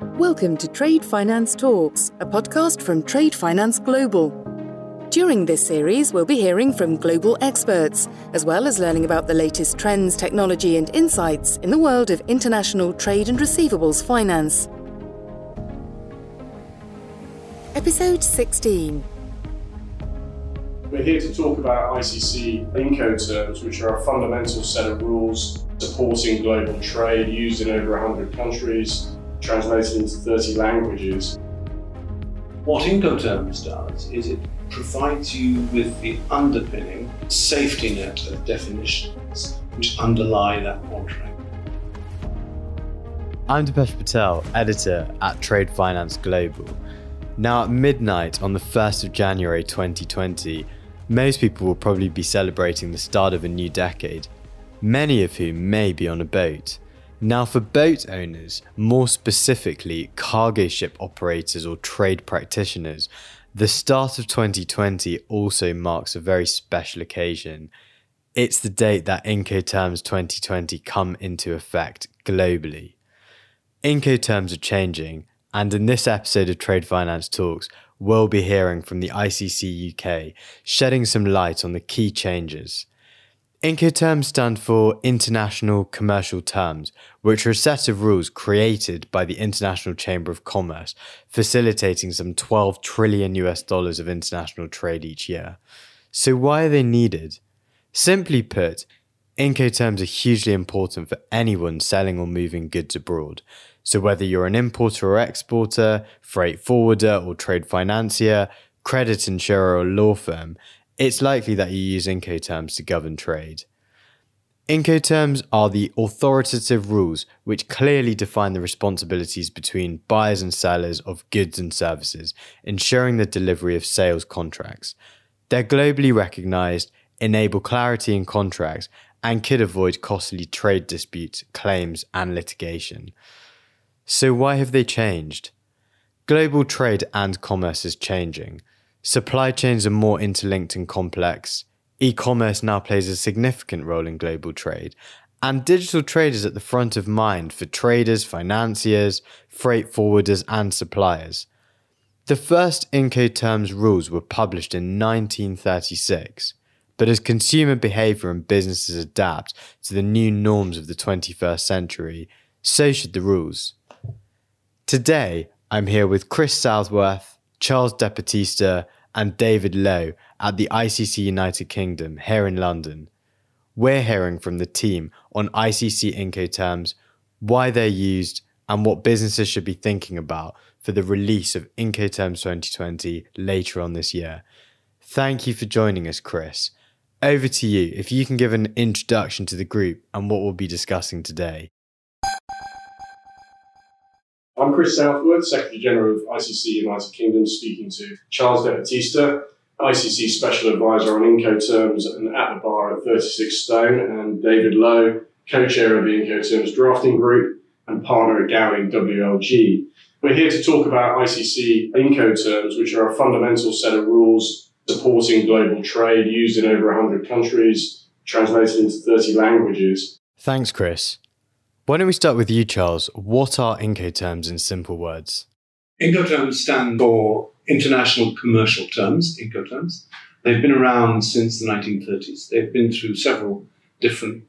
Welcome to Trade Finance Talks, a podcast from Trade Finance Global. During this series, we'll be hearing from global experts, as well as learning about the latest trends, technology, and insights in the world of international trade and receivables finance. Episode 16 We're here to talk about ICC Incoterms, which are a fundamental set of rules supporting global trade used in over 100 countries translated into 30 languages. What Incoterms does is it provides you with the underpinning safety net of definitions which underlie that contract. I'm Dipesh Patel, editor at Trade Finance Global. Now, at midnight on the 1st of January 2020, most people will probably be celebrating the start of a new decade, many of whom may be on a boat. Now, for boat owners, more specifically cargo ship operators or trade practitioners, the start of 2020 also marks a very special occasion. It's the date that Incoterms 2020 come into effect globally. Incoterms are changing, and in this episode of Trade Finance Talks, we'll be hearing from the ICC UK, shedding some light on the key changes. Incoterms stand for International Commercial Terms, which are a set of rules created by the International Chamber of Commerce, facilitating some 12 trillion US dollars of international trade each year. So, why are they needed? Simply put, Incoterms are hugely important for anyone selling or moving goods abroad. So, whether you're an importer or exporter, freight forwarder or trade financier, credit insurer or law firm, it's likely that you use Incoterms to govern trade. Incoterms are the authoritative rules which clearly define the responsibilities between buyers and sellers of goods and services, ensuring the delivery of sales contracts. They're globally recognized, enable clarity in contracts, and could avoid costly trade disputes, claims, and litigation. So, why have they changed? Global trade and commerce is changing. Supply chains are more interlinked and complex. E commerce now plays a significant role in global trade. And digital trade is at the front of mind for traders, financiers, freight forwarders, and suppliers. The first Incoterms rules were published in 1936, but as consumer behavior and businesses adapt to the new norms of the 21st century, so should the rules. Today, I'm here with Chris Southworth, Charles De Battista, and David Lowe at the ICC United Kingdom here in London. We're hearing from the team on ICC Incoterms, why they're used, and what businesses should be thinking about for the release of Incoterms 2020 later on this year. Thank you for joining us, Chris. Over to you if you can give an introduction to the group and what we'll be discussing today. I'm Chris Southworth, Secretary General of ICC United Kingdom, speaking to Charles De Battista, ICC Special Advisor on Incoterms and at the bar at 36 Stone, and David Lowe, Co-Chair of the Incoterms Drafting Group and partner at Gowling WLG. We're here to talk about ICC Incoterms, which are a fundamental set of rules supporting global trade used in over 100 countries, translated into 30 languages. Thanks, Chris. Why don't we start with you, Charles? What are Incoterms in simple words? Incoterms stand for International Commercial Terms, Incoterms. They've been around since the 1930s. They've been through several different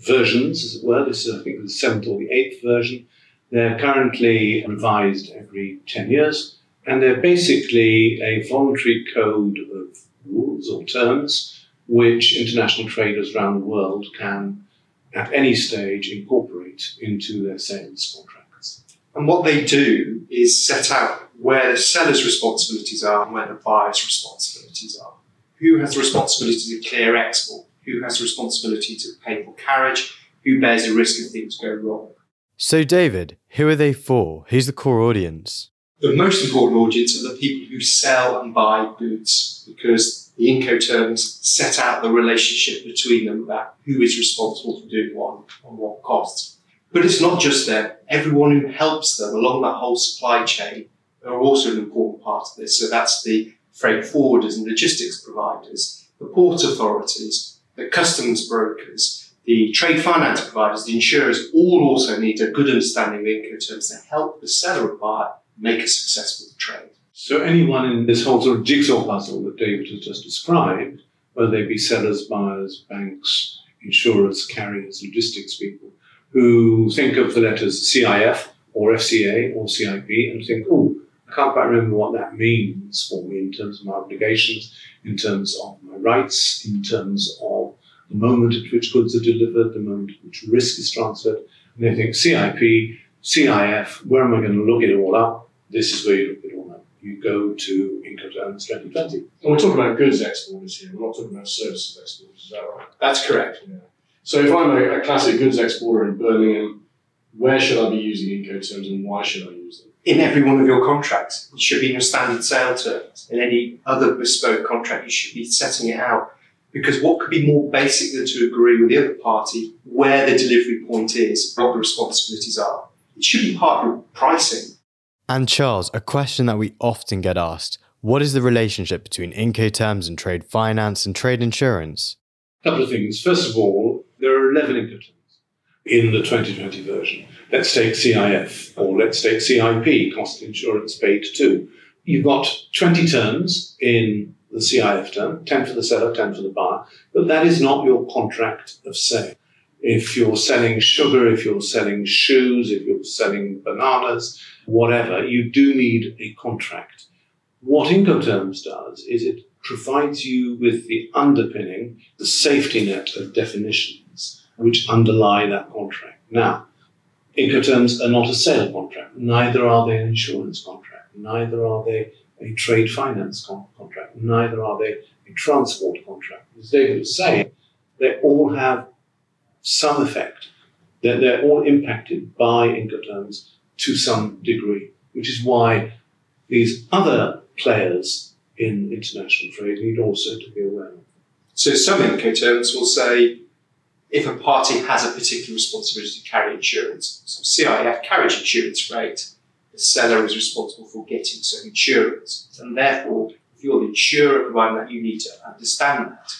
versions, as it were. This is, I think, the seventh or the eighth version. They're currently revised every 10 years, and they're basically a voluntary code of rules or terms which international traders around the world can, at any stage, incorporate into their sales contracts. And what they do is set out where the seller's responsibilities are and where the buyer's responsibilities are. Who has the responsibility to clear export? Who has the responsibility to pay for carriage? Who bears the risk if things go wrong? So, David, who are they for? Who's the core audience? The most important audience are the people who sell and buy goods because the Incoterms set out the relationship between them about who is responsible for doing what and what costs. But it's not just them. Everyone who helps them along that whole supply chain are also an important part of this. So that's the freight forwarders and logistics providers, the port authorities, the customs brokers, The trade finance providers, the insurers, all also need a good understanding of Incoterms to help the seller or buyer make a successful trade. So anyone in this whole sort of jigsaw puzzle that David has just described, whether they be sellers, buyers, banks, insurers, carriers, logistics people, who think of the letters CIF or FCA or CIP and think, oh, I can't quite remember what that means for me in terms of my obligations, in terms of my rights, in terms of the moment at which goods are delivered, the moment at which risk is transferred. And they think CIP, CIF, where am I going to look it all up? This is where you You go to income Incoterms 2020. And we're talking about goods exporters here, we're not talking about services exporters, is that right? That's correct. Yeah. So if I'm a, a classic goods exporter in Birmingham, where should I be using Incoterms and why should I use them? In every one of your contracts, it should be in your standard sale terms. In any other bespoke contract, you should be setting it out. Because what could be more basic than to agree with the other party where the delivery point is, what the responsibilities are? It should be part of your pricing. And Charles, a question that we often get asked what is the relationship between Incoterms and trade finance and trade insurance? A couple of things. First of all, there are 11 Incoterms in the 2020 version. Let's take CIF or let's take CIP, cost insurance paid to. You've got 20 terms in the CIF term, 10 for the seller, 10 for the buyer, but that is not your contract of sale. If you're selling sugar, if you're selling shoes, if you're selling bananas, whatever, you do need a contract. What Incoterms does is it provides you with the underpinning, the safety net of definitions which underlie that contract. Now, Incoterms are not a sale contract, neither are they an insurance contract, neither are they a trade finance con- contract, neither are they a transport contract. As David was saying, they all have some effect. They're, they're all impacted by Incoterms to some degree, which is why these other players in international trade need also to be aware of. So some Incoterms will say if a party has a particular responsibility to carry insurance, so CIF carriage insurance rate, the seller is responsible for getting some insurance. And therefore, if you're the insurer providing that, you need to understand that.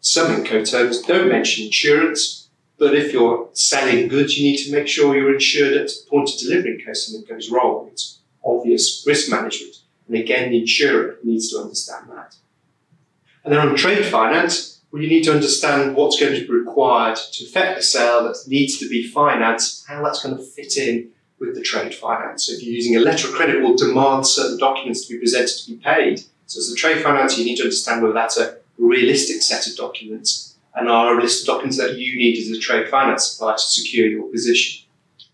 Some Incoterms don't mention insurance, but if you're selling goods, you need to make sure you're insured at point of delivery in case something goes wrong. It's obvious risk management. And again, the insurer needs to understand that. And then on trade finance, well, you need to understand what's going to be required to effect the sale that needs to be financed, how that's going to fit in with the trade finance. So if you're using a letter of credit, will demand certain documents to be presented to be paid. So as a trade finance, you need to understand whether that's a realistic set of documents and are a list of documents that you need as a trade finance supplier to secure your position.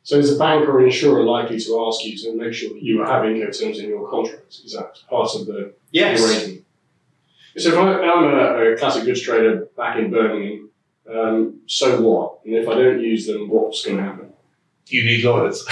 So is a bank or insurer likely to ask you to make sure that you have Incoterms in your contract? Is that part of the Yes. arrangement? So if I- I'm a, a classic goods trader back in Birmingham, um, so what? And if I don't use them, what's going to happen? You need lawyers.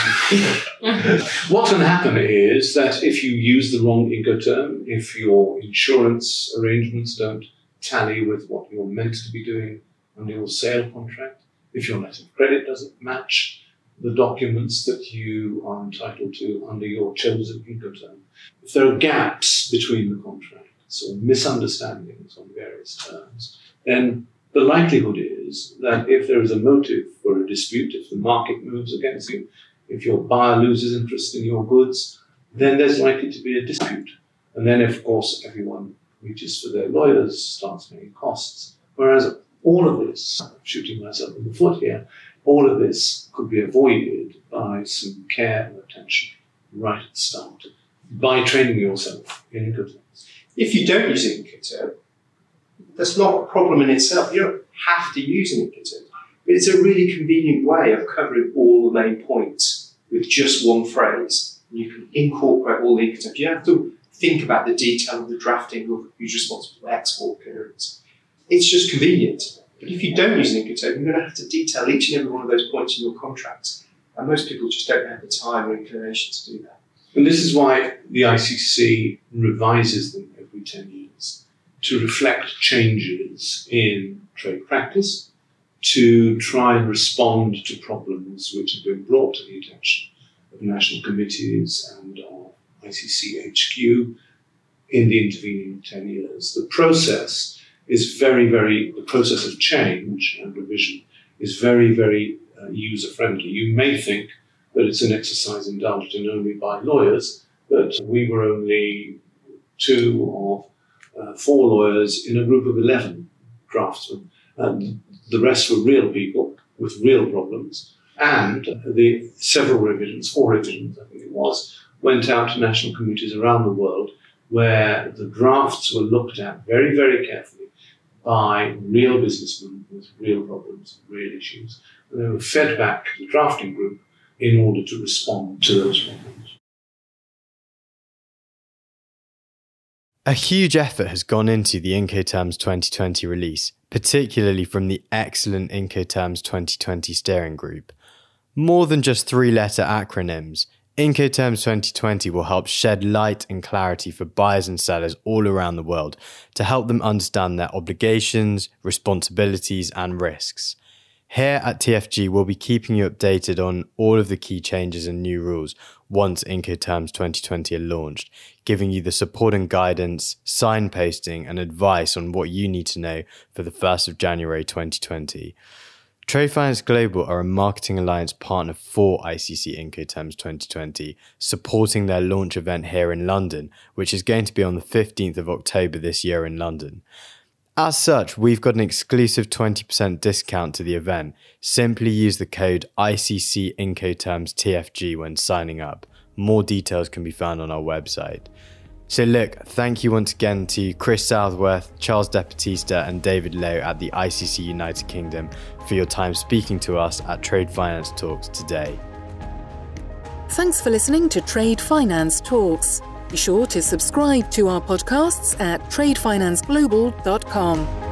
What's going to happen is that if you use the wrong Incoterm, if your insurance arrangements don't tally with what you're meant to be doing under your sale contract, if your letter of credit doesn't match the documents that you are entitled to under your chosen Incoterm, if there are gaps between the contracts or misunderstandings on various terms, then the likelihood is that if there is a motive for a dispute, if the market moves against you, if your buyer loses interest in your goods, then there's likely to be a dispute. And then, of course, everyone reaches for their lawyers, starts paying costs. Whereas all of this, I'm shooting myself in the foot here, all of this could be avoided by some care and attention right at the start by training yourself in good Incoterms. If you don't use Incoterm, that's not a problem in itself. You don't have to use an. But it's a really convenient way of covering all the main points with just one phrase. You can incorporate all the Incoterms. You have to think about the detail of the drafting of who's responsible for export clearance. It's just convenient. But if you don't use an Incoterm, you're going to have to detail each and every one of those points in your contracts. And most people just don't have the time or inclination to do that. And this is why the ICC revises them every 10 years to reflect changes in trade practice, to try and respond to problems which have been brought to the attention of national committees and ICC HQ in the intervening 10 years. The process is very, very, the process of change and revision is very, very uh, user friendly. You may think that it's an exercise indulged in only by lawyers, but we were only two of uh, four lawyers in a group of 11 draftsmen. And the rest were real people with real problems. And the several revisions, four revisions, I think it was, went out to national committees around the world where the drafts were looked at very, very carefully by real businessmen with real problems, real issues. And they were fed back to the drafting group in order to respond to those problems. A huge effort has gone into the Incoterms 2020 release, particularly from the excellent Incoterms 2020 steering group. More than just three letter acronyms, Incoterms 2020 will help shed light and clarity for buyers and sellers all around the world to help them understand their obligations, responsibilities, and risks. Here at TFG, we'll be keeping you updated on all of the key changes and new rules once Incoterms 2020 are launched, giving you the support and guidance, signposting, and advice on what you need to know for the 1st of January 2020. Trade Finance Global are a marketing alliance partner for ICC Incoterms 2020, supporting their launch event here in London, which is going to be on the 15th of October this year in London. As such, we've got an exclusive 20% discount to the event. Simply use the code ICC Incoterms TFG when signing up. More details can be found on our website. So, look, thank you once again to Chris Southworth, Charles De Battista, and David Lowe at the ICC United Kingdom for your time speaking to us at Trade Finance Talks today. Thanks for listening to Trade Finance Talks. Be sure to subscribe to our podcasts at tradefinanceglobal.com.